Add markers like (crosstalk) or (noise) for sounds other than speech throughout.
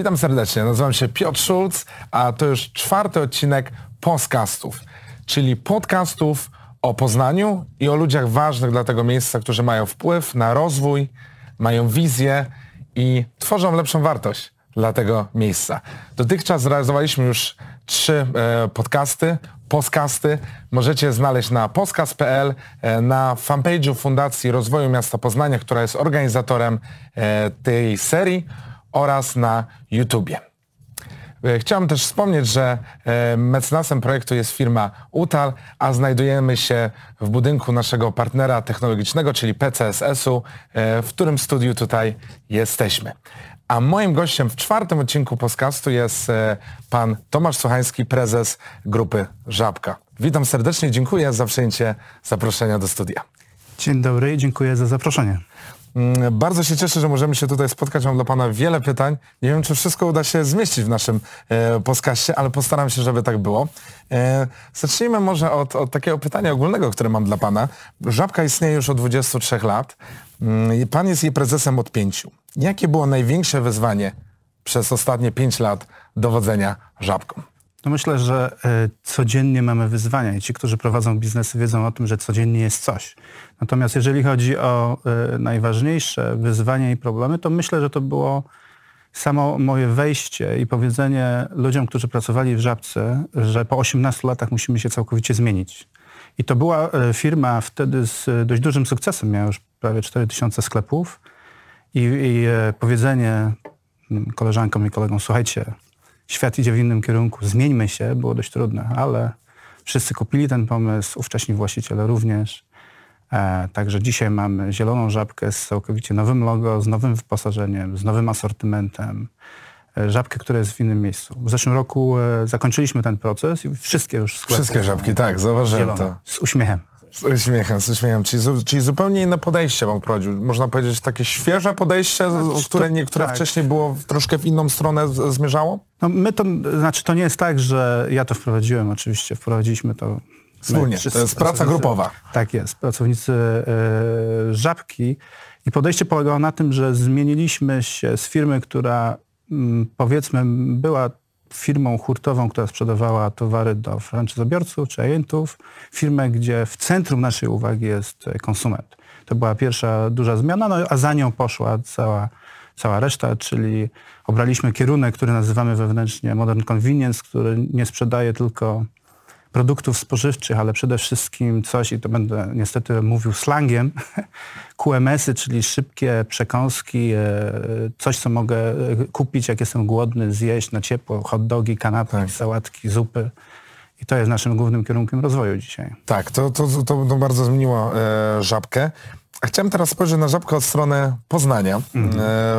Witam serdecznie, nazywam się Piotr Szulc, a to już czwarty odcinek podcastów, czyli podcastów o Poznaniu i o ludziach ważnych dla tego miejsca, którzy mają wpływ na rozwój, mają wizję i tworzą lepszą wartość dla tego miejsca. Dotychczas zrealizowaliśmy już trzy e, podcasty, podcasty. Możecie znaleźć na podcast.pl, e, na fanpage'u Fundacji Rozwoju Miasta Poznania, która jest organizatorem e, tej serii oraz na YouTubie. E, Chciałem też wspomnieć, że e, mecenasem projektu jest firma UTAL, a znajdujemy się w budynku naszego partnera technologicznego, czyli PCSS-u, e, w którym studiu tutaj jesteśmy. A moim gościem w czwartym odcinku podcastu jest pan Tomasz Sochański, prezes grupy Żabka. Witam serdecznie, dziękuję za przyjęcie zaproszenia do studia. Dzień dobry i dziękuję za zaproszenie. Mm, Bardzo się cieszę, że możemy się tutaj spotkać. Mam dla Pana wiele pytań. Nie wiem, czy wszystko uda się zmieścić w naszym e, podcaście, ale postaram się, żeby tak było. E, zacznijmy może od, od takiego pytania ogólnego, które mam dla Pana. Żabka istnieje już od 23 lat. Mm, Pan jest jej prezesem od pięciu. Jakie było największe wyzwanie przez ostatnie pięć lat dowodzenia Żabką? No myślę, że e, codziennie mamy wyzwania i ci, którzy prowadzą biznesy wiedzą o tym, że codziennie jest coś. Natomiast jeżeli chodzi o e, najważniejsze wyzwania i problemy, to myślę, że to było samo moje wejście i powiedzenie ludziom, którzy pracowali w Żabce, że po 18 latach musimy się całkowicie zmienić. I to była e, firma wtedy z dość dużym sukcesem, miała już prawie 4000 sklepów i, i powiedzenie koleżankom i kolegom, słuchajcie, świat idzie w innym kierunku, zmieńmy się, było dość trudne, ale wszyscy kupili ten pomysł, ówcześni właściciele również. E, także dzisiaj mamy zieloną żabkę z całkowicie nowym logo, z nowym wyposażeniem, z nowym asortymentem. E, żabkę, która jest w innym miejscu. W zeszłym roku e, zakończyliśmy ten proces i wszystkie już sklepy Wszystkie żabki, tak, zauważyłem zielone, to. Z uśmiechem. Z uśmiechem, z uśmiechem. Czyli, czyli zupełnie inne podejście Pan prowadził. Można powiedzieć takie świeże podejście, z- które, to- tak. wcześniej było troszkę w inną stronę z- zmierzało? No my to, znaczy to nie jest tak, że ja to wprowadziłem oczywiście, wprowadziliśmy to Wspólnie, to jest praca grupowa. Tak jest, pracownicy e, Żabki i podejście polegało na tym, że zmieniliśmy się z firmy, która mm, powiedzmy była firmą hurtową, która sprzedawała towary do franczyzobiorców czy agentów, firmę, gdzie w centrum naszej uwagi jest e, konsument. To była pierwsza duża zmiana, no, a za nią poszła cała, cała reszta, czyli obraliśmy kierunek, który nazywamy wewnętrznie Modern Convenience, który nie sprzedaje tylko produktów spożywczych, ale przede wszystkim coś, i to będę niestety mówił slangiem, (laughs) QMS-y, czyli szybkie przekąski, e, coś, co mogę e, kupić, jak jestem głodny, zjeść na ciepło, hot dogi, kanapki, Tak. sałatki, zupy. I to jest naszym głównym kierunkiem rozwoju dzisiaj. Tak, to, to, to, to bardzo zmieniło e, Żabkę. Chciałem teraz spojrzeć na Żabkę od strony Poznania. E,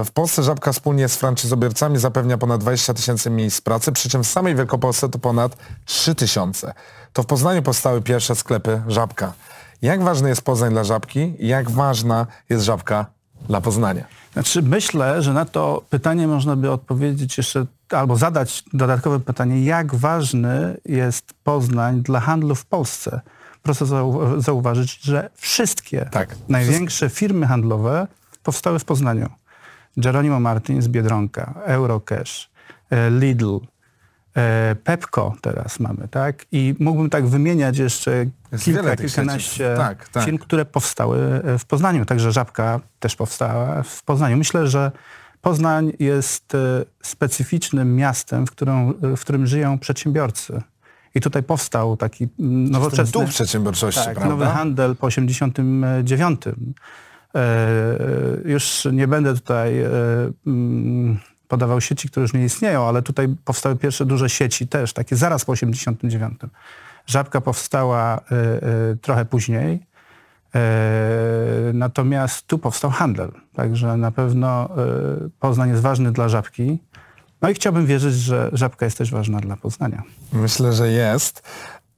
w Polsce Żabka wspólnie z franczyzobiorcami zapewnia ponad 20 tysięcy miejsc pracy, przy czym w samej Wielkopolsce to ponad 3 tysiące. To w Poznaniu powstały pierwsze sklepy Żabka. Jak ważny jest Poznań dla Żabki? Jak ważna jest Żabka dla Poznania? Znaczy myślę, że na to pytanie można by odpowiedzieć jeszcze, albo zadać dodatkowe pytanie, jak ważny jest Poznań dla handlu w Polsce. Proszę zau- zauważyć, że wszystkie Tak. największe firmy handlowe powstały w Poznaniu. Geronimo Martin z Biedronka, Eurocash, e, Lidl, e, Pepco teraz mamy, tak? I mógłbym tak wymieniać jeszcze Jest kilka, kilkanaście. Tak, tak. firm, które powstały e, w Poznaniu. Także Żabka też powstała w Poznaniu. Myślę, że Poznań jest specyficznym miastem, w, którą, w którym żyją przedsiębiorcy. I tutaj powstał taki mm, nowoczesny... duch przedsiębiorczości, Tak, prawda? nowy handel po 89. E, już nie będę tutaj e, mm, podawał sieci, które już nie istnieją, ale tutaj powstały pierwsze duże sieci też, takie zaraz po 89. Żabka powstała e, e, trochę później, e, natomiast tu powstał handel. Także na pewno e, Poznań jest ważny dla Żabki. No i chciałbym wierzyć, że Żabka jest też ważna dla Poznania. Myślę, że jest.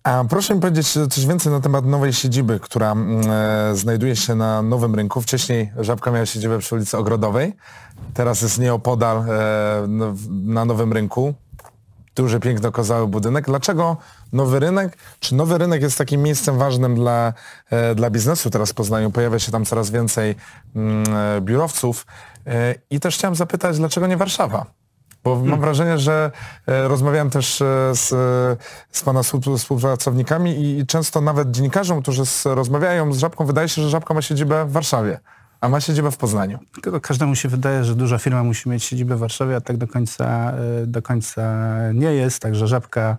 A proszę mi powiedzieć coś więcej na temat nowej siedziby, która mm, e, znajduje się na Nowym Rynku. Wcześniej Żabka miała siedzibę przy ulicy Ogrodowej, teraz jest nieopodal e, no, na Nowym Rynku. Duży, piękny, okazały budynek. Dlaczego Nowy Rynek? Czy Nowy Rynek jest takim miejscem ważnym dla, e, dla biznesu teraz w Poznaniu? Pojawia się tam coraz więcej mm, e, biurowców. E, I też chciałem zapytać, dlaczego nie Warszawa? Bo mam hmm. wrażenie, że e, rozmawiałem też e, z, z Pana współpracownikami i często nawet dziennikarzom, którzy z, rozmawiają z Żabką, wydaje się, że Żabka ma siedzibę w Warszawie. A ma siedzibę w Poznaniu. Każdemu się wydaje, że duża firma musi mieć siedzibę w Warszawie, a tak do końca, do końca nie jest. Także Żabka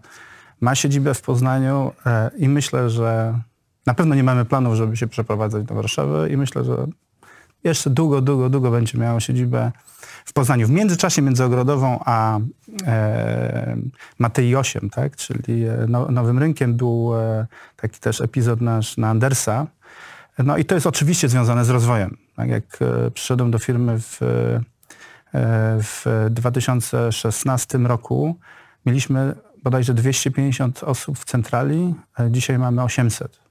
ma siedzibę w Poznaniu i myślę, że na pewno nie mamy planów, żeby się przeprowadzać do Warszawy i myślę, że jeszcze długo, długo, długo będzie miało siedzibę w Poznaniu. W międzyczasie między Ogrodową a e, Matei 8, tak, czyli e, no, Nowym Rynkiem był e, taki też epizod nasz na Andersa. No i to jest oczywiście związane z rozwojem. Tak jak e, przyszedłem do firmy w, e, w 2016 roku, mieliśmy bodajże 250 osób w centrali, dzisiaj mamy 800.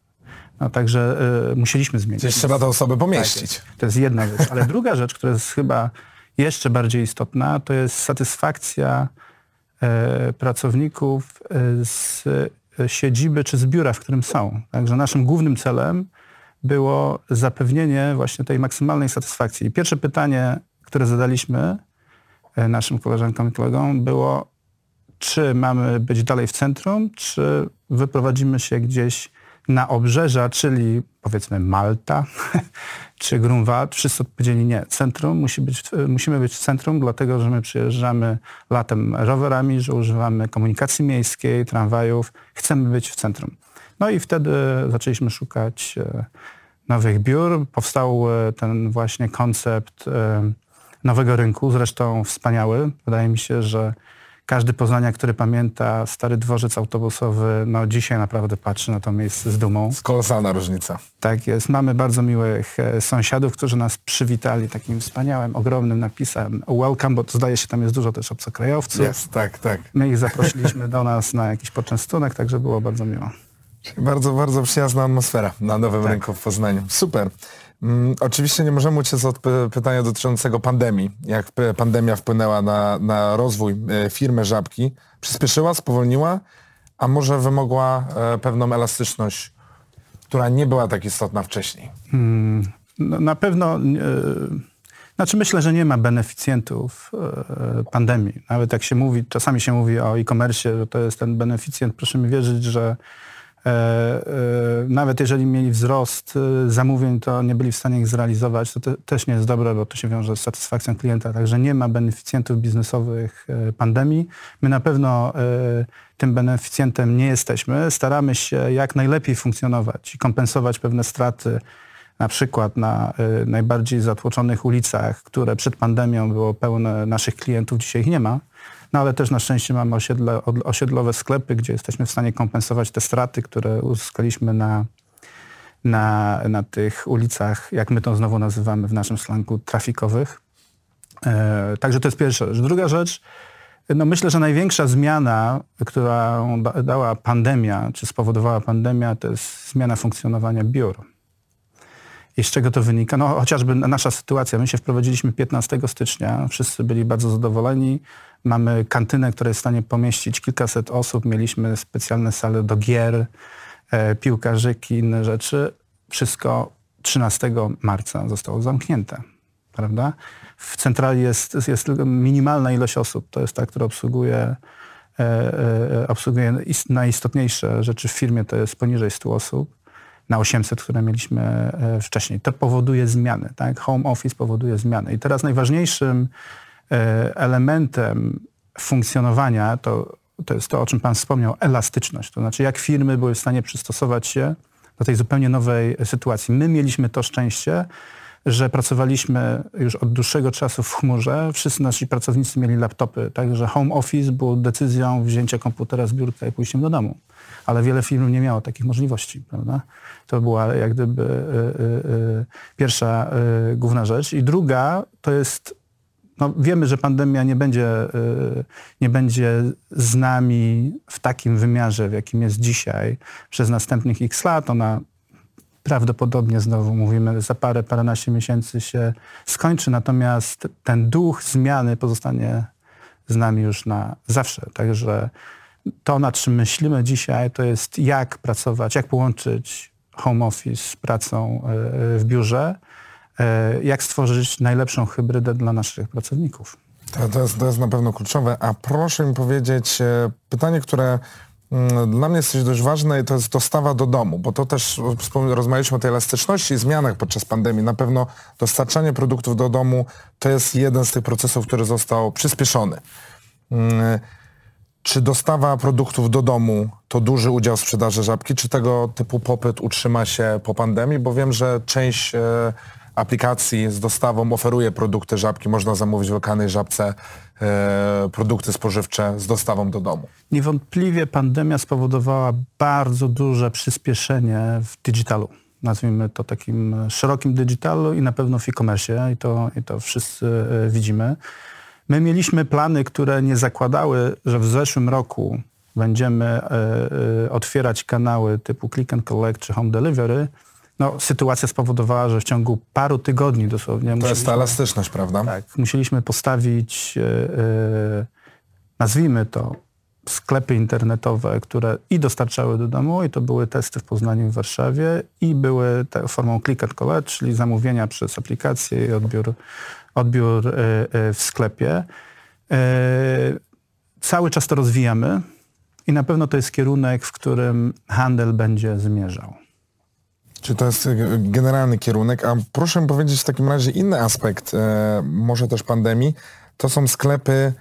No, także y, musieliśmy zmienić. Czyli trzeba te osoby pomieścić. Tak, to jest jedna rzecz. Ale druga (laughs) rzecz, która jest chyba jeszcze bardziej istotna, to jest satysfakcja y, pracowników y, z siedziby czy z biura, w którym są. Także naszym głównym celem było zapewnienie właśnie tej maksymalnej satysfakcji. I pierwsze pytanie, które zadaliśmy naszym koleżankom i kolegom było, czy mamy być dalej w centrum, czy wyprowadzimy się gdzieś na obrzeża, czyli powiedzmy Malta (laughs) czy Grunwald, wszyscy odpowiedzieli nie. Centrum musi być, musimy być w centrum, dlatego że my przyjeżdżamy latem rowerami, że używamy komunikacji miejskiej, tramwajów. Chcemy być w centrum. No i wtedy zaczęliśmy szukać e, nowych biur. Powstał e, ten właśnie koncept e, nowego rynku, zresztą wspaniały. Wydaje mi się, że każdy Poznania, który pamięta stary dworzec autobusowy, no dzisiaj naprawdę patrzy na to miejsce z dumą. Jest kolosalna różnica. Tak jest. Mamy bardzo miłych e, sąsiadów, którzy nas przywitali takim wspaniałym, ogromnym napisem welcome, bo zdaje się tam jest dużo też obcokrajowców. Jest, tak, tak. My ich zaprosiliśmy do nas na jakiś poczęstunek, także było bardzo miło. Bardzo, bardzo przyjazna atmosfera na Nowym tak. Rynku w Poznaniu. Super. Mm, oczywiście nie możemy uciec od pytania dotyczącego pandemii. Jak pandemia wpłynęła na, na rozwój e, firmy Żabki? Przyspieszyła, spowolniła, a może wymogła e, pewną elastyczność, która nie była tak istotna wcześniej? Hmm, no, na pewno... E, znaczy myślę, że nie ma beneficjentów pandemii. Nawet jak się mówi, czasami się mówi o e-commerce, że to jest ten beneficjent, proszę mi wierzyć, że nawet jeżeli mieli wzrost e, zamówień, to nie byli w stanie ich zrealizować. To te, też nie jest dobre, bo to się wiąże z satysfakcją klienta. Także nie ma beneficjentów biznesowych pandemii. My na pewno tym beneficjentem nie jesteśmy. Staramy się jak najlepiej funkcjonować i kompensować pewne straty, na przykład na najbardziej zatłoczonych ulicach, które przed pandemią było pełne naszych klientów, dzisiaj ich nie ma. No ale też na szczęście mamy osiedle, osiedlowe sklepy, gdzie jesteśmy w stanie kompensować te straty, które uzyskaliśmy na, na, na tych ulicach, jak my to znowu nazywamy w naszym slangu, trafikowych. E, także to jest pierwsza rzecz. Druga rzecz, no myślę, że największa zmiana, którą dała pandemia, czy spowodowała pandemia, to jest zmiana funkcjonowania biur. I z czego to wynika? No chociażby nasza sytuacja. My się wprowadziliśmy 15 stycznia, wszyscy byli bardzo zadowoleni. Mamy kantynę, która jest w stanie pomieścić kilkaset osób. Mieliśmy specjalne sale do gier, e, piłkarzyki, inne rzeczy. Wszystko 13 marca zostało zamknięte, prawda? W centrali jest, jest minimalna ilość osób. To jest ta, która obsługuje, e, e, obsługuje najistotniejsze rzeczy w firmie, to jest poniżej 100 osób na 800, które mieliśmy wcześniej. To powoduje zmiany. Tak? Home office powoduje zmiany. I teraz najważniejszym elementem funkcjonowania to, to jest to, o czym Pan wspomniał, elastyczność. To znaczy, jak firmy były w stanie przystosować się do tej zupełnie nowej sytuacji. My mieliśmy to szczęście, że pracowaliśmy już od dłuższego czasu w chmurze. Wszyscy nasi pracownicy mieli laptopy, także home office był decyzją wzięcia komputera z biurka i pójściem do domu. Ale wiele firm nie miało takich możliwości, prawda? To była jak gdyby y, y, y, pierwsza główna rzecz. I druga to jest no, wiemy, że pandemia nie będzie, nie będzie z nami w takim wymiarze, w jakim jest dzisiaj przez następnych x lat. Ona prawdopodobnie znowu mówimy, za parę, paręnaście miesięcy się skończy, natomiast ten duch zmiany pozostanie z nami już na zawsze. Także to, nad czym myślimy dzisiaj, to jest jak pracować, jak połączyć home office z pracą e, w biurze, jak stworzyć najlepszą hybrydę dla naszych pracowników. To, to, jest, to jest na pewno kluczowe. A proszę mi powiedzieć, e, pytanie, które mm, dla mnie jest dość ważne, to jest dostawa do domu, bo to też rozmawialiśmy o tej elastyczności i zmianach podczas pandemii. Na pewno dostarczanie produktów do domu to jest jeden z tych procesów, który został przyspieszony. Mm, czy dostawa produktów do domu to duży udział sprzedaży żabki? Czy tego typu popyt utrzyma się po pandemii? Bo wiem, że część e, aplikacji z dostawą oferuje produkty żabki. Można zamówić w lokalnej żabce e, produkty spożywcze z dostawą do domu. Niewątpliwie pandemia spowodowała bardzo duże przyspieszenie w digitalu. Nazwijmy to takim szerokim digitalu i na pewno w e-commerce i to, i to wszyscy e, widzimy. My mieliśmy plany, które nie zakładały, że w zeszłym roku będziemy e, e, otwierać kanały typu Click and Collect czy Home Delivery. No, sytuacja spowodowała, że w ciągu paru tygodni dosłownie... To jest ta elastyczność, prawda? Tak. Musieliśmy postawić, e, nazwijmy to, sklepy internetowe, które i dostarczały do domu, i to były testy w Poznaniu i w Warszawie, i były te formą click and collect, czyli zamówienia przez aplikację i odbiór odbiór e, e, w sklepie. Cały czas to rozwijamy i na pewno to jest kierunek, w którym handel będzie zmierzał. Czy to jest generalny kierunek? A proszę powiedzieć w takim razie inny aspekt, może też pandemii, to są sklepy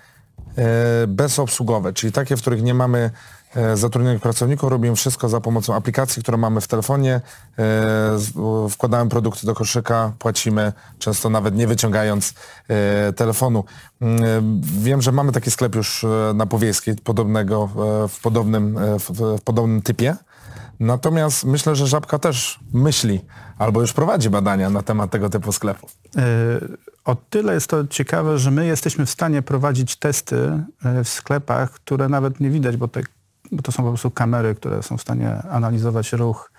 bezobsługowe, czyli takie, w których nie mamy E, zatrudnionych pracowników, robimy wszystko za pomocą aplikacji, które mamy w telefonie, e, wkładamy produkty do koszyka, płacimy, często nawet nie wyciągając e, telefonu. Mm, wiem, że mamy taki sklep już na Powiejskiej, podobnego, w podobnym, w podobnym typie. Natomiast myślę, że Żabka też myśli albo już prowadzi badania na temat tego typu sklepów. O tyle jest to ciekawe, że my jesteśmy w stanie prowadzić testy w sklepach, które nawet nie widać, bo te bo to są po prostu kamery, które są w stanie analizować ruch,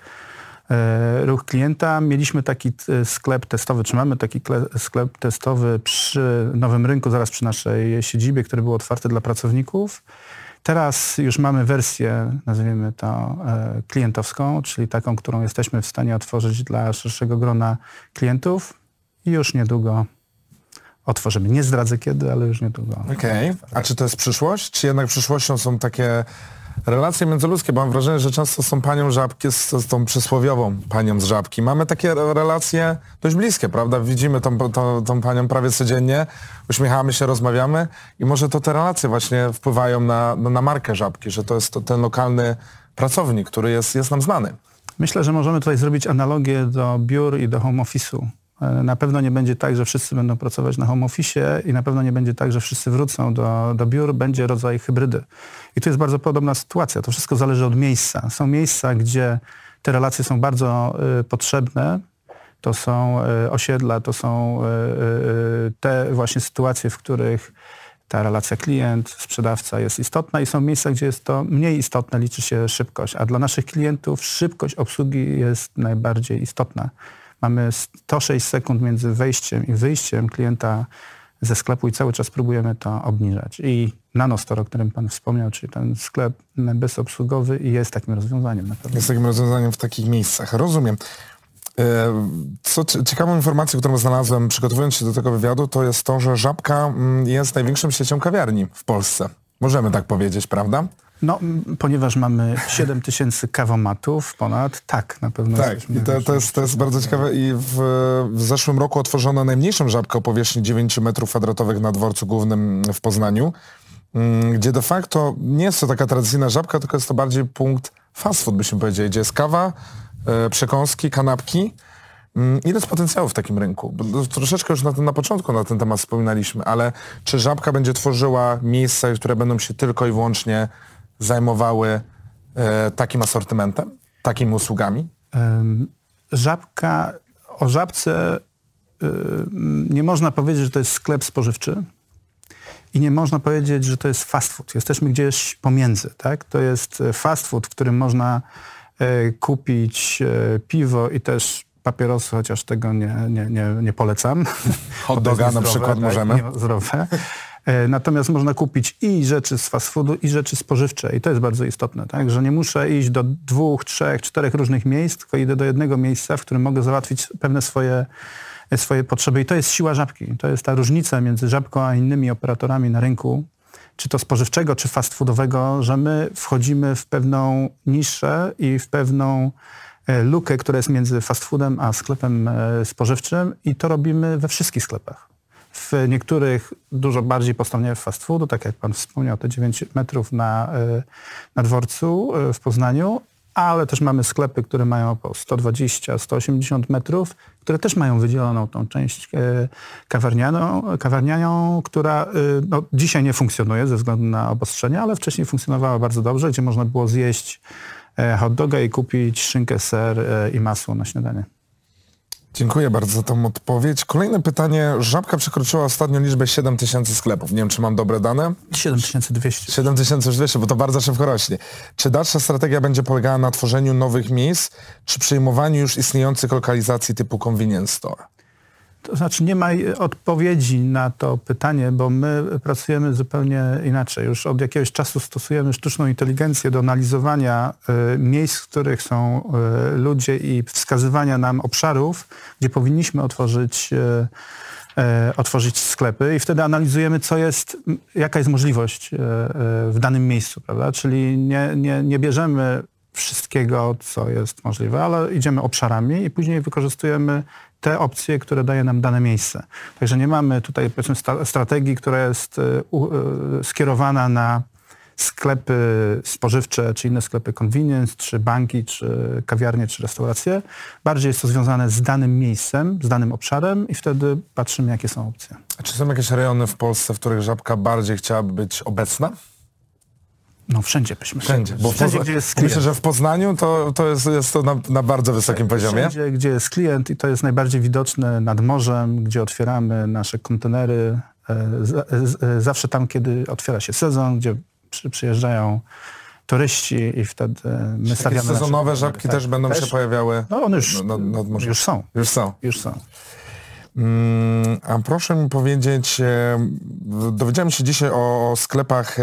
e, ruch klienta. Mieliśmy taki e, sklep testowy, czy mamy taki sklep testowy przy Nowym Rynku, zaraz przy naszej siedzibie, który był otwarty dla pracowników. Teraz już mamy wersję, nazwijmy to e, klientowską, czyli taką, którą jesteśmy w stanie otworzyć dla szerszego grona klientów i już niedługo otworzymy. Nie zdradzę kiedy, ale już niedługo. Okej. Okay. A czy to jest przyszłość? Czy jednak przyszłością są takie relacje międzyludzkie, bo mam wrażenie, że często są panią żabki z, z tą przysłowiową panią z żabki. Mamy takie relacje dość bliskie, prawda? Widzimy tą, tą, tą panią prawie codziennie, uśmiechamy się, rozmawiamy i może to te relacje właśnie wpływają na, na, na markę żabki, że to jest to ten lokalny pracownik, który jest, jest nam znany. Myślę, że możemy tutaj zrobić analogię do biur i do home office'u. E, na pewno nie będzie tak, że wszyscy będą pracować na home office i na pewno nie będzie tak, że wszyscy wrócą do, do biur. Będzie rodzaj hybrydy. I tu jest bardzo podobna sytuacja. To wszystko zależy od miejsca. Są miejsca, gdzie te relacje są bardzo y, potrzebne. To są y, osiedla, to są y, te właśnie sytuacje, w których ta relacja klient, sprzedawca jest istotna i są miejsca, gdzie jest to mniej istotne, liczy się szybkość. A dla naszych klientów szybkość obsługi jest najbardziej istotna. Mamy 106 sekund między wejściem i wyjściem klienta ze sklepu i cały czas próbujemy to obniżać. I Nanostore, o którym Pan wspomniał, czyli ten sklep bezobsługowy jest takim rozwiązaniem na pewno. Jest takim rozwiązaniem w takich miejscach. Rozumiem. E, co ciekawą informacją, którą znalazłem przygotowując się do tego wywiadu, to jest to, że Żabka mm, jest największą siecią kawiarni w Polsce. Możemy tak powiedzieć, prawda? No, ponieważ mamy 7 tysięcy kawomatów ponad, tak, na pewno. Tak, i to, to, jest, to jest bardzo ciekawe i w, w zeszłym roku otworzono najmniejszą żabkę o powierzchni 9 metrów kwadratowych na dworcu głównym w Poznaniu, mm, gdzie de facto nie jest to taka tradycyjna żabka, tylko jest to bardziej punkt fast food, byśmy powiedzieli, gdzie jest kawa, e, przekąski, kanapki. Mm, ile jest potencjału w takim rynku? Troszeczkę już na, na początku na ten temat wspominaliśmy, ale czy Żabka będzie tworzyła miejsca, które będą się tylko i wyłącznie zajmowały e, takim asortymentem, takimi usługami? Żabka, o żabce y, nie można powiedzieć, że to jest sklep spożywczy i nie można powiedzieć, że to jest fast food. Jesteśmy gdzieś pomiędzy. Tak? To jest e, fast food, w którym można e, kupić piwo i też papierosy, chociaż tego nie, nie, nie, nie polecam. Hot doga na przykład tak, możemy. Zdrowe. E, natomiast można kupić i rzeczy z fast foodu, i rzeczy spożywcze. I to jest bardzo istotne, tak? że nie muszę iść do dwóch, trzech, czterech różnych miejsc, tylko idę do jednego miejsca, w którym mogę załatwić pewne swoje swoje potrzeby i to jest siła żabki. To jest ta różnica między żabką a innymi operatorami na rynku, czy to spożywczego, czy fast foodowego, że my wchodzimy w pewną niszę i w pewną e, lukę, która jest między fast foodem a sklepem e, spożywczym i to robimy we wszystkich sklepach. W niektórych dużo bardziej postawnie w fast foodu, tak jak pan wspomniał, te 9 metrów na, e, na dworcu w Poznaniu, ale też mamy sklepy, które mają po 120, 180 metrów, które też mają wydzieloną tą część e, kawarnianą, kawarnianą która e, no, dzisiaj nie funkcjonuje ze względu na obostrzenia, ale wcześniej funkcjonowała bardzo dobrze, gdzie można było zjeść e, hot doga i kupić szynkę, ser i masło na śniadanie. Dziękuję bardzo za tą odpowiedź. Kolejne pytanie. Żabka przekroczyła ostatnio liczbę 7000 sklepów. Nie wiem, czy mam dobre dane. 7200. 7200, bo to bardzo szybko rośnie. Czy dalsza strategia będzie polegała na tworzeniu nowych miejsc, czy przyjmowaniu już istniejących lokalizacji typu convenience store? To znaczy nie ma odpowiedzi na to pytanie, bo my pracujemy zupełnie inaczej. Już od jakiegoś czasu stosujemy sztuczną inteligencję do analizowania y, miejsc, w których są y, ludzie i wskazywania nam obszarów, gdzie powinniśmy otworzyć y, otworzyć sklepy i wtedy analizujemy, co jest, jaka jest możliwość w danym miejscu, prawda? Czyli nie, nie, nie bierzemy wszystkiego, co jest możliwe, ale idziemy obszarami i później wykorzystujemy te opcje, które daje nam dane miejsce. Także nie mamy tutaj powiedzmy strategii, która jest e, e, skierowana na sklepy spożywcze, czy inne sklepy convenience, czy banki, czy kawiarnie, czy restauracje. Bardziej jest to związane z danym miejscem, z danym obszarem i wtedy patrzymy, jakie są opcje. A czy są jakieś rejony w Polsce, w których żabka bardziej chciałaby być obecna? No wszędzie byśmy Wszędzie, bo wszędzie, gdzie jest klient. Myślę, że w Poznaniu to, to jest, jest to na, na bardzo wysokim wszędzie, poziomie. Wszędzie, gdzie jest klient i to jest najbardziej widoczne nad morzem, gdzie otwieramy nasze kontenery. E, e, zawsze tam, kiedy otwiera się sezon, gdzie przy, przyjeżdżają turyści i wtedy my Czy stawiamy... sezonowe żabki tak, też będą też? się pojawiały No one już, nad, nad już są. Już są. Już są. Mm, a proszę mi powiedzieć, e, dowiedziałem się dzisiaj o sklepach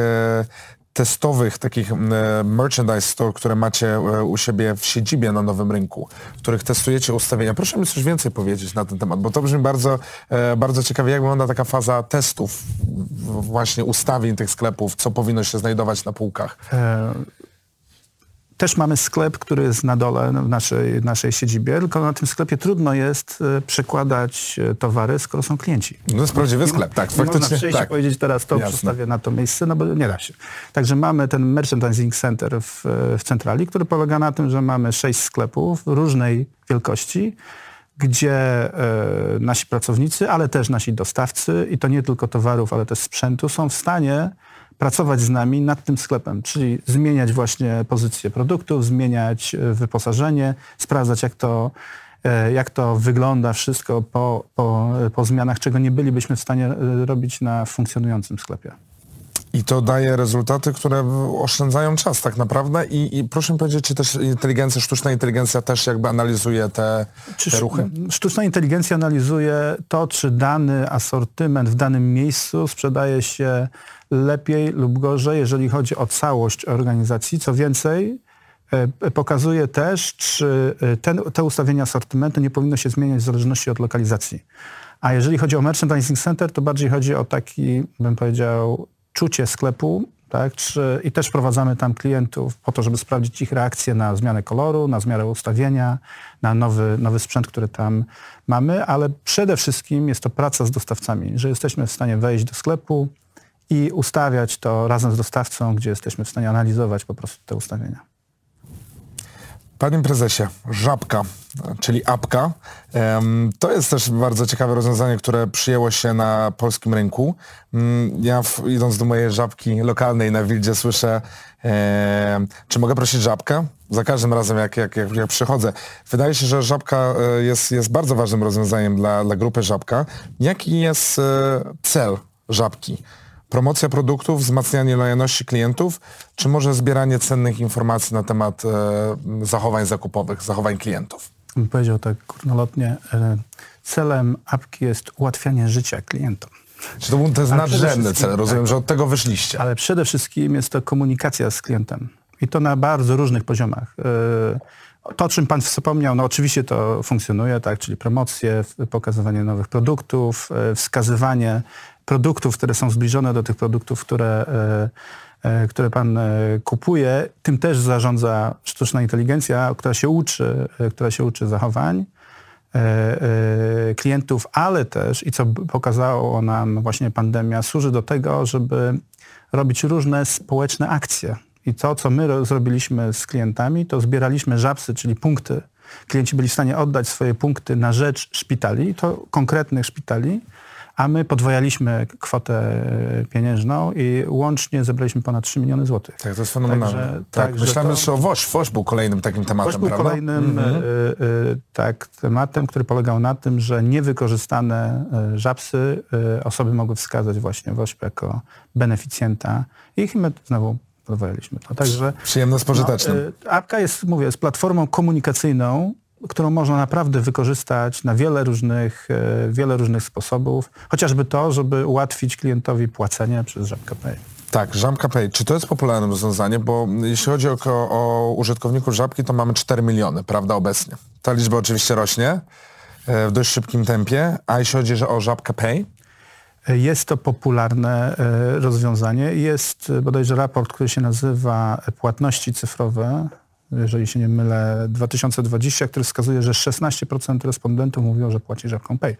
testowych takich e, merchandise store, które macie e, u siebie w siedzibie na Nowym Rynku, w których testujecie ustawienia. Proszę mi coś więcej powiedzieć na ten temat, bo to brzmi bardzo, e, bardzo ciekawie, jak wygląda taka faza testów właśnie ustawień tych sklepów, co powinno się znajdować na półkach. Też mamy sklep, który jest na dole w naszej, naszej siedzibie, tylko na tym sklepie trudno jest e, przekładać e, towary, skoro są klienci. No to jest prawdziwy sklep, tak, faktycznie. Nie można przyjść tak. i powiedzieć teraz to Jasne. przestawię na to miejsce, no bo nie da się. Także mamy ten merchandising center w, e, w centrali, który polega na tym, że mamy sześć sklepów różnej wielkości, gdzie y, nasi pracownicy, ale też nasi dostawcy, i to nie tylko towarów, ale też sprzętu, są w stanie pracować z nami nad tym sklepem, czyli zmieniać właśnie pozycję produktów, zmieniać e, wyposażenie, sprawdzać jak to, e, jak to wygląda wszystko po, po, po zmianach, czego nie bylibyśmy w stanie e, robić na funkcjonującym sklepie. I to daje rezultaty, które oszczędzają czas tak naprawdę i, i proszę mi powiedzieć, czy też inteligencja, sztuczna inteligencja też jakby analizuje te, te ruchy? Sztuczna inteligencja analizuje to, czy dany asortyment w danym miejscu sprzedaje się lepiej lub gorzej, jeżeli chodzi o całość organizacji. Co więcej, e, pokazuje też, czy e, ten, te ustawienia asortymentu nie powinno się zmieniać w zależności od lokalizacji. A jeżeli chodzi o merchandising center, to bardziej chodzi o taki, bym powiedział, czucie sklepu, tak? Czy, I też wprowadzamy tam klientów po to, żeby sprawdzić ich reakcję na zmianę koloru, na zmianę ustawienia, na nowy, nowy sprzęt, który tam mamy, ale przede wszystkim jest to praca z dostawcami, że jesteśmy w stanie wejść do sklepu, i ustawiać to razem z dostawcą, gdzie jesteśmy w stanie analizować po prostu te ustawienia. Panie prezesie, żabka, czyli apka, to jest też bardzo ciekawe rozwiązanie, które przyjęło się na polskim rynku. Mm, ja idąc do mojej żabki lokalnej na Wildzie słyszę, czy mogę prosić żabkę? Za każdym razem, jak, jak, jak, jak przychodzę. Wydaje się, że żabka e, jest, jest bardzo ważnym rozwiązaniem dla, dla grupy żabka. Jaki jest e, cel żabki? Promocja produktów, wzmacnianie lojalności klientów, czy może zbieranie cennych informacji na temat e, zachowań zakupowych, zachowań klientów? Bym powiedział tak górnolotnie, e, celem apki jest ułatwianie życia klientom. Czy to był ten nadrzędny cel? Rozumiem, tak, że od tego wyszliście. Ale przede wszystkim jest to komunikacja z klientem. I to na bardzo różnych poziomach. E, To, o czym Pan wspomniał, no oczywiście to funkcjonuje, tak, czyli promocje, pokazywanie nowych produktów, e, wskazywanie produktów, które są zbliżone do tych produktów, które, e, które Pan kupuje. Tym też zarządza sztuczna inteligencja, która się uczy, która się uczy zachowań klientów, ale też, i co pokazało nam właśnie pandemia, służy do tego, żeby robić różne społeczne akcje. I to, co my zrobiliśmy z klientami, to zbieraliśmy żabsy, czyli punkty. Klienci byli w stanie oddać swoje punkty na rzecz szpitali, to konkretnych szpitali, a my podwajaliśmy kwotę pieniężną i łącznie zebraliśmy ponad 3 miliony złotych. Tak, to jest fenomenalne. Także, tak, tak, myślałem, że, to... że WOŚ, WOŚ był kolejnym takim tematem, WOŚ był prawda? kolejnym -hmm. y, y, tak, tematem, który polegał na tym, że niewykorzystane żabsy osoby mogły wskazać właśnie WOŚP jako beneficjenta i my znowu podwajaliśmy to. Także, Przyjemne z pożytecznym. No, apka jest, mówię, jest platformą komunikacyjną, którą można naprawdę wykorzystać na wiele różnych, e, wiele różnych sposobów. Chociażby to, żeby ułatwić klientowi płacenie przez Żabka Pay. Tak, Żabka Pay. Czy to jest popularne rozwiązanie? Bo jeśli chodzi o, o użytkowników Żabki, to mamy 4 miliony, prawda, obecnie. Ta liczba oczywiście rośnie e, w dość szybkim tempie. A jeśli chodzi o Żabka Pay? Jest to popularne e, rozwiązanie. Jest bodajże raport, który się nazywa Płatności cyfrowe jeżeli się nie mylę, 2020, który wskazuje, że 16% respondentów mówiło, że płaci żabką Pay.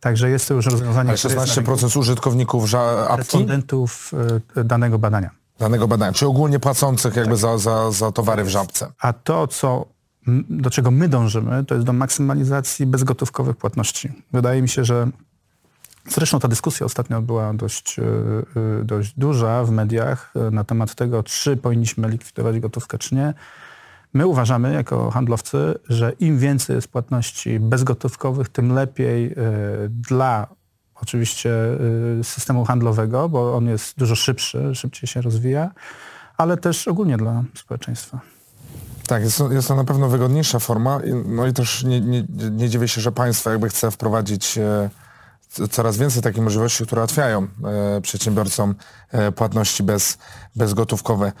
Także jest to już rozwiązanie... Ale 16% użytkowników apki? Respondentów e, danego badania. Danego badania, czy ogólnie płacących jakby tak. za, za, za towary w żabce. A to, co, do czego my dążymy, to jest do maksymalizacji bezgotówkowych płatności. Wydaje mi się, że Zresztą ta dyskusja ostatnio była dość, e, e, dość duża w mediach na temat tego, czy powinniśmy likwidować gotówkę, czy nie. My uważamy jako handlowcy, że im więcej jest płatności bezgotówkowych, tym lepiej y, dla oczywiście y, systemu handlowego, bo on jest dużo szybszy, szybciej się rozwija, ale też ogólnie dla społeczeństwa. Tak, jest to, jest to na pewno wygodniejsza forma. No i też nie, nie, nie dziwię się, że państwo jakby chce wprowadzić e, coraz więcej takich możliwości, które ułatwiają e, przedsiębiorcom e, płatności bez, bezgotówkowe.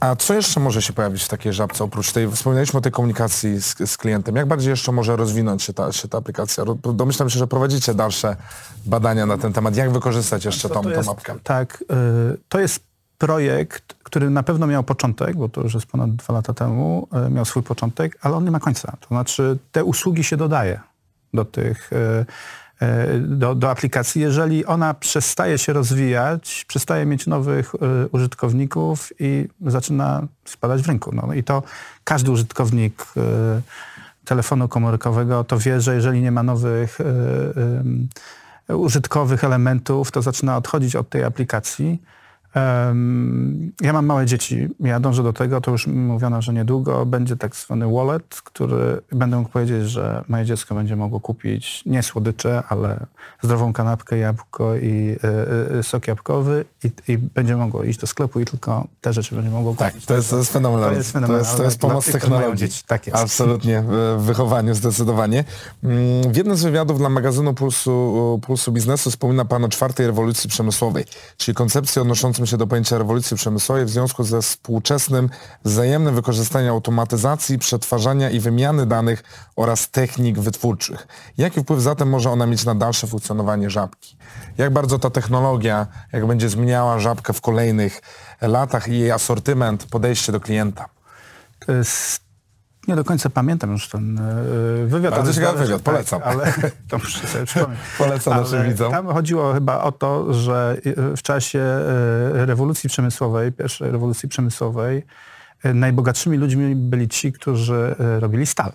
A co jeszcze może się pojawić w takiej żabce, oprócz tej, wspominaliśmy o tej komunikacji z, z klientem. Jak bardziej jeszcze może rozwinąć się ta, się ta aplikacja? Domyślam się, że prowadzicie dalsze badania na ten temat. Jak wykorzystać jeszcze tą, tą mapkę? Tak, y, to jest projekt, który na pewno miał początek, bo to już jest ponad dwa lata temu, y, miał swój początek, ale on nie ma końca. To znaczy te usługi się dodaje do tych y, do, do aplikacji. Jeżeli ona przestaje się rozwijać, przestaje mieć nowych e, użytkowników i zaczyna spadać w rynku. No i to każdy użytkownik e, telefonu komórkowego to wie, że jeżeli nie ma nowych użytkowych elementów, to zaczyna odchodzić od tej aplikacji. Ja mam małe dzieci, ja dążę do tego, to już mówiono, że niedługo będzie tak zwany wallet, który będę mógł powiedzieć, że moje dziecko będzie mogło kupić nie słodycze, ale zdrową kanapkę, jabłko i y, y, sok jabłkowy i, i, będzie mogło iść do sklepu i tylko te rzeczy będzie mogło tak, kupić. Tak, to jest, to jest fenomenalne. To jest, fenomenalne. To jest, to jest pomoc technologii. Tak jest. Absolutnie, w wychowaniu zdecydowanie. Mm, w jednym z wywiadów dla magazynu Pulsu, Pulsu Biznesu wspomina Pan o czwartej rewolucji przemysłowej, czyli koncepcji się do pojęcia rewolucji przemysłowej w związku ze współczesnym wzajemnym wykorzystaniem automatyzacji, przetwarzania i wymiany danych oraz technik wytwórczych. Jaki wpływ zatem może ona mieć na dalsze funkcjonowanie żabki? Jak bardzo ta technologia, jak będzie zmieniała żabkę w kolejnych latach i jej asortyment, podejście do klienta? Nie do końca pamiętam już ten yy, wywiad. Bardzo ciekawy wywiad, polecam. Tak, ale (laughs) to muszę sobie przypomnieć. (laughs) polecam ale naszym widzom. Tam chodziło chyba o to, że y, w czasie rewolucji przemysłowej, pierwszej rewolucji przemysłowej, najbogatszymi ludźmi byli ci, którzy robili stal.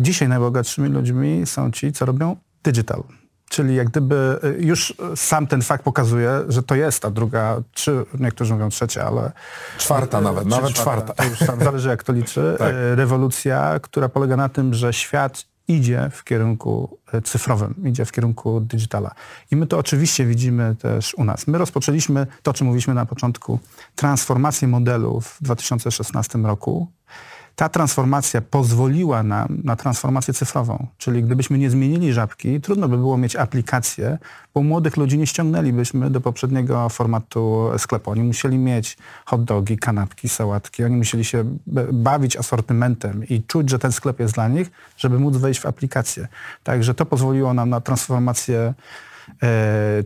Dzisiaj najbogatszymi ludźmi są ci, co robią digital. Czyli jak gdyby y, już sam ten fakt pokazuje, że to jest ta druga, czy niektórzy mówią trzecia, ale... Czwarta nawet, nawet czwarta. To już tam zależy jak to liczy. (laughs) tak. Y, rewolucja, która polega na tym, że świat idzie w kierunku y, cyfrowym, idzie w kierunku digitala. I my to oczywiście widzimy też u nas. My rozpoczęliśmy to, o czym mówiliśmy na początku, transformację modelu w 2016 roku ta transformacja pozwoliła nam na transformację cyfrową. Czyli gdybyśmy nie zmienili żabki, trudno by było mieć aplikację, bo młodych ludzi nie ściągnęlibyśmy do poprzedniego formatu sklepu. Oni musieli mieć hot dogi, kanapki, sałatki, oni musieli się bawić asortymentem i czuć, że ten sklep jest dla nich, żeby móc wejść w aplikację. Także to pozwoliło nam na transformację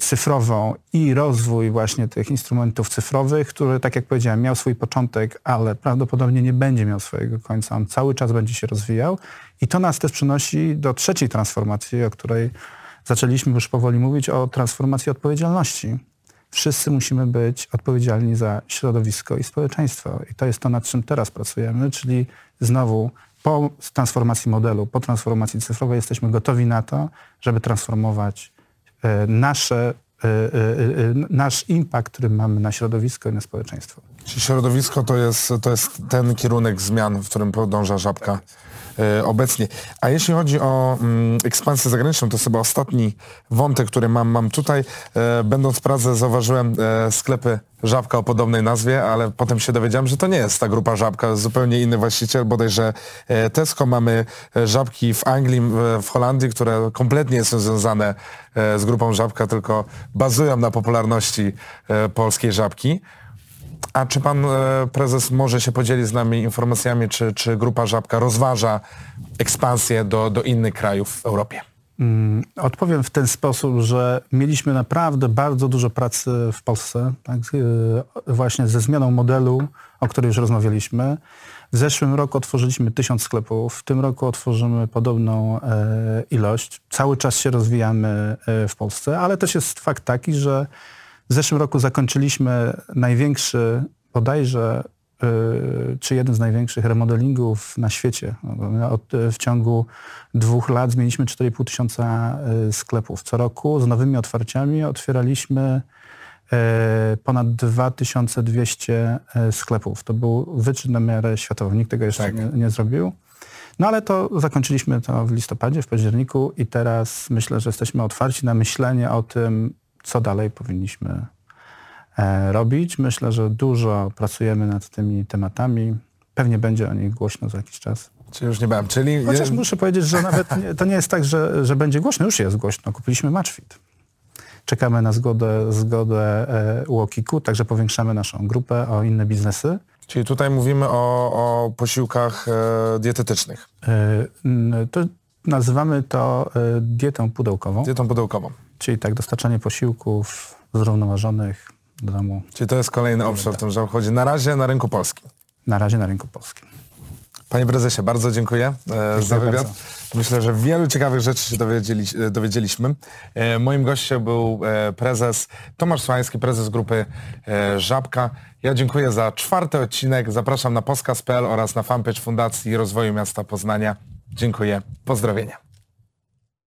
cyfrową i rozwój właśnie tych instrumentów cyfrowych, który, tak jak powiedziałem, miał swój początek, ale prawdopodobnie nie będzie miał swojego końca. On cały czas będzie się rozwijał i to nas też przynosi do trzeciej transformacji, o której zaczęliśmy już powoli mówić, o transformacji odpowiedzialności. Wszyscy musimy być odpowiedzialni za środowisko i społeczeństwo. I to jest to, nad czym teraz pracujemy, czyli znowu po transformacji modelu, po transformacji cyfrowej jesteśmy gotowi na to, żeby transformować E, nasze, e, e, nasz impact, który mamy na środowisko i na społeczeństwo. Czyli środowisko to jest, to jest ten kierunek zmian, w którym podąża Żabka obecnie. A jeśli chodzi o mm, ekspansję zagraniczną, to jest chyba ostatni wątek, który mam, mam tutaj. będąc w Pradze zauważyłem sklepy Żabka o podobnej nazwie, ale potem się dowiedziałem, że to nie jest ta grupa Żabka, zupełnie inny właściciel, bodajże e, Tesco. Mamy e, Żabki w Anglii, w Holandii, które kompletnie nie są związane e, z grupą Żabka, tylko bazują na popularności polskiej Żabki. A czy pan prezes może się podzielić z nami informacjami, czy, czy grupa Żabka rozważa ekspansję do, do innych krajów w Europie? Mm, odpowiem w ten sposób, że mieliśmy naprawdę bardzo dużo pracy w Polsce, tak, e, właśnie ze zmianą modelu, o której już rozmawialiśmy. W zeszłym roku otworzyliśmy tysiąc sklepów, w tym roku otworzymy podobną e, ilość. Cały czas się rozwijamy e, w Polsce, ale też jest fakt taki, że w zeszłym roku zakończyliśmy największy bodajże Y, czy jeden z największych remodelingów na świecie. w ciągu dwóch lat zmieniliśmy 4,5 tysiąca y, sklepów. Co roku z nowymi otwarciami otwieraliśmy y, ponad 2200 sklepów. To był wyczyn na miarę światową. Nikt tego jeszcze tak. nie, nie zrobił. No ale to zakończyliśmy to w listopadzie, w październiku i teraz myślę, że jesteśmy otwarci na myślenie o tym, co dalej powinniśmy E, robić. Myślę, że dużo pracujemy nad tymi tematami. Pewnie będzie o nich głośno za jakiś czas. Czy już nie mam, czyli... Chociaż muszę powiedzieć, że nawet nie, to nie jest tak, że, że będzie głośno. Już jest głośno. Kupiliśmy Matchfit. Czekamy na zgodę, zgodę e, UOKiK-u, także powiększamy naszą grupę o inne biznesy. Czyli tutaj mówimy o, o posiłkach e, dietetycznych. E, to nazywamy to e, dietą pudełkową. Dietą pudełkową. Czyli tak, dostarczanie posiłków zrównoważonych, do domu. Czyli to jest kolejny obszar, w którym chodzi na razie na rynku polskim. Na razie na rynku polskim. Panie prezesie, bardzo dziękuję, e, za wywiad. Bardzo. Myślę, że wielu ciekawych rzeczy się dowiedzieli, e, dowiedzieliśmy. E, moim gościem był prezes Tomasz Słański, prezes grupy Żabka. Ja dziękuję za czwarty odcinek. Zapraszam na podcast.pl oraz na fanpage Fundacji Rozwoju Miasta Poznania. Dziękuję. Pozdrowienia.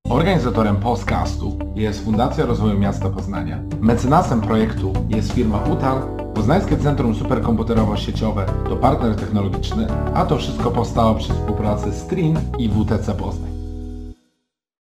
Organizatorem podcastu jest Fundacja Rozwoju Miasta Poznania. Mecenasem projektu jest firma UTAL, Poznańskie Centrum Superkomputerowo-Sieciowe to partner technologiczny, a to wszystko powstało przy współpracy z TRIN i WTC Poznań.